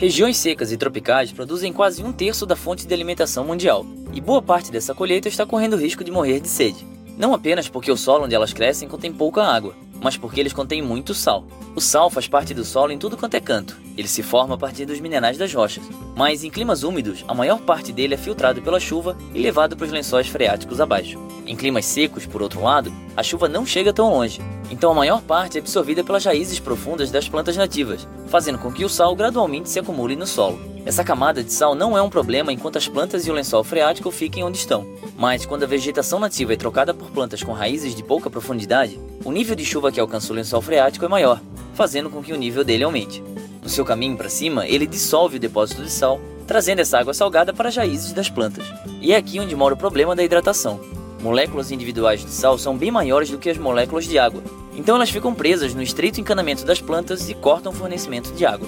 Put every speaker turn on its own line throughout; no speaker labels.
Regiões secas e tropicais produzem quase um terço da fonte de alimentação mundial, e boa parte dessa colheita está correndo risco de morrer de sede. Não apenas porque o solo onde elas crescem contém pouca água, mas porque eles contêm muito sal. O sal faz parte do solo em tudo quanto é canto. Ele se forma a partir dos minerais das rochas. Mas em climas úmidos, a maior parte dele é filtrado pela chuva e levado para os lençóis freáticos abaixo. Em climas secos, por outro lado, a chuva não chega tão longe, então a maior parte é absorvida pelas raízes profundas das plantas nativas, fazendo com que o sal gradualmente se acumule no solo. Essa camada de sal não é um problema enquanto as plantas e o lençol freático fiquem onde estão, mas quando a vegetação nativa é trocada por plantas com raízes de pouca profundidade, o nível de chuva que alcança o lençol freático é maior, fazendo com que o nível dele aumente. No seu caminho para cima, ele dissolve o depósito de sal, trazendo essa água salgada para as raízes das plantas. E é aqui onde mora o problema da hidratação. Moléculas individuais de sal são bem maiores do que as moléculas de água, então elas ficam presas no estreito encanamento das plantas e cortam o fornecimento de água.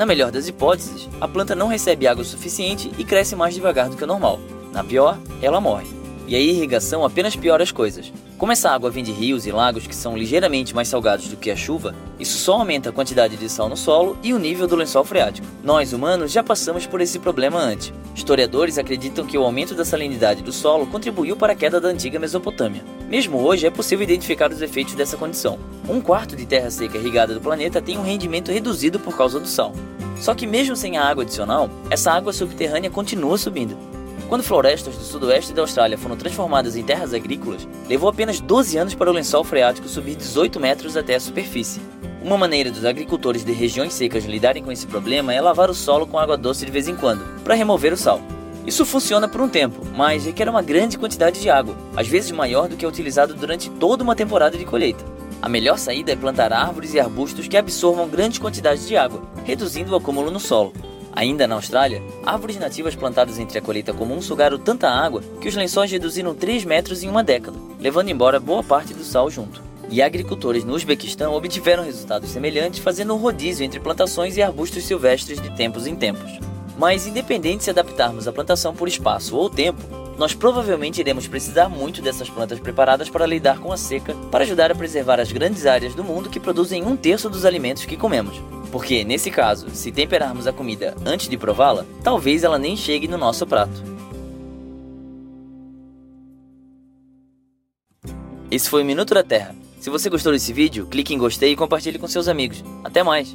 Na melhor das hipóteses, a planta não recebe água suficiente e cresce mais devagar do que o normal. Na pior, ela morre. E a irrigação apenas piora as coisas. Como essa água vem de rios e lagos que são ligeiramente mais salgados do que a chuva, isso só aumenta a quantidade de sal no solo e o nível do lençol freático. Nós, humanos, já passamos por esse problema antes. Historiadores acreditam que o aumento da salinidade do solo contribuiu para a queda da antiga Mesopotâmia. Mesmo hoje, é possível identificar os efeitos dessa condição. Um quarto de terra seca irrigada do planeta tem um rendimento reduzido por causa do sal. Só que mesmo sem a água adicional, essa água subterrânea continua subindo. Quando florestas do sudoeste da Austrália foram transformadas em terras agrícolas, levou apenas 12 anos para o lençol freático subir 18 metros até a superfície. Uma maneira dos agricultores de regiões secas lidarem com esse problema é lavar o solo com água doce de vez em quando, para remover o sal. Isso funciona por um tempo, mas requer uma grande quantidade de água, às vezes maior do que é utilizado durante toda uma temporada de colheita. A melhor saída é plantar árvores e arbustos que absorvam grandes quantidades de água, reduzindo o acúmulo no solo. Ainda na Austrália, árvores nativas plantadas entre a colheita comum sugaram tanta água que os lençóis reduziram 3 metros em uma década, levando embora boa parte do sal junto. E agricultores no Uzbequistão obtiveram resultados semelhantes fazendo um rodízio entre plantações e arbustos silvestres de tempos em tempos. Mas, independente de se adaptarmos a plantação por espaço ou tempo, nós provavelmente iremos precisar muito dessas plantas preparadas para lidar com a seca para ajudar a preservar as grandes áreas do mundo que produzem um terço dos alimentos que comemos. Porque, nesse caso, se temperarmos a comida antes de prová-la, talvez ela nem chegue no nosso prato. Esse foi o Minuto da Terra. Se você gostou desse vídeo, clique em gostei e compartilhe com seus amigos. Até mais!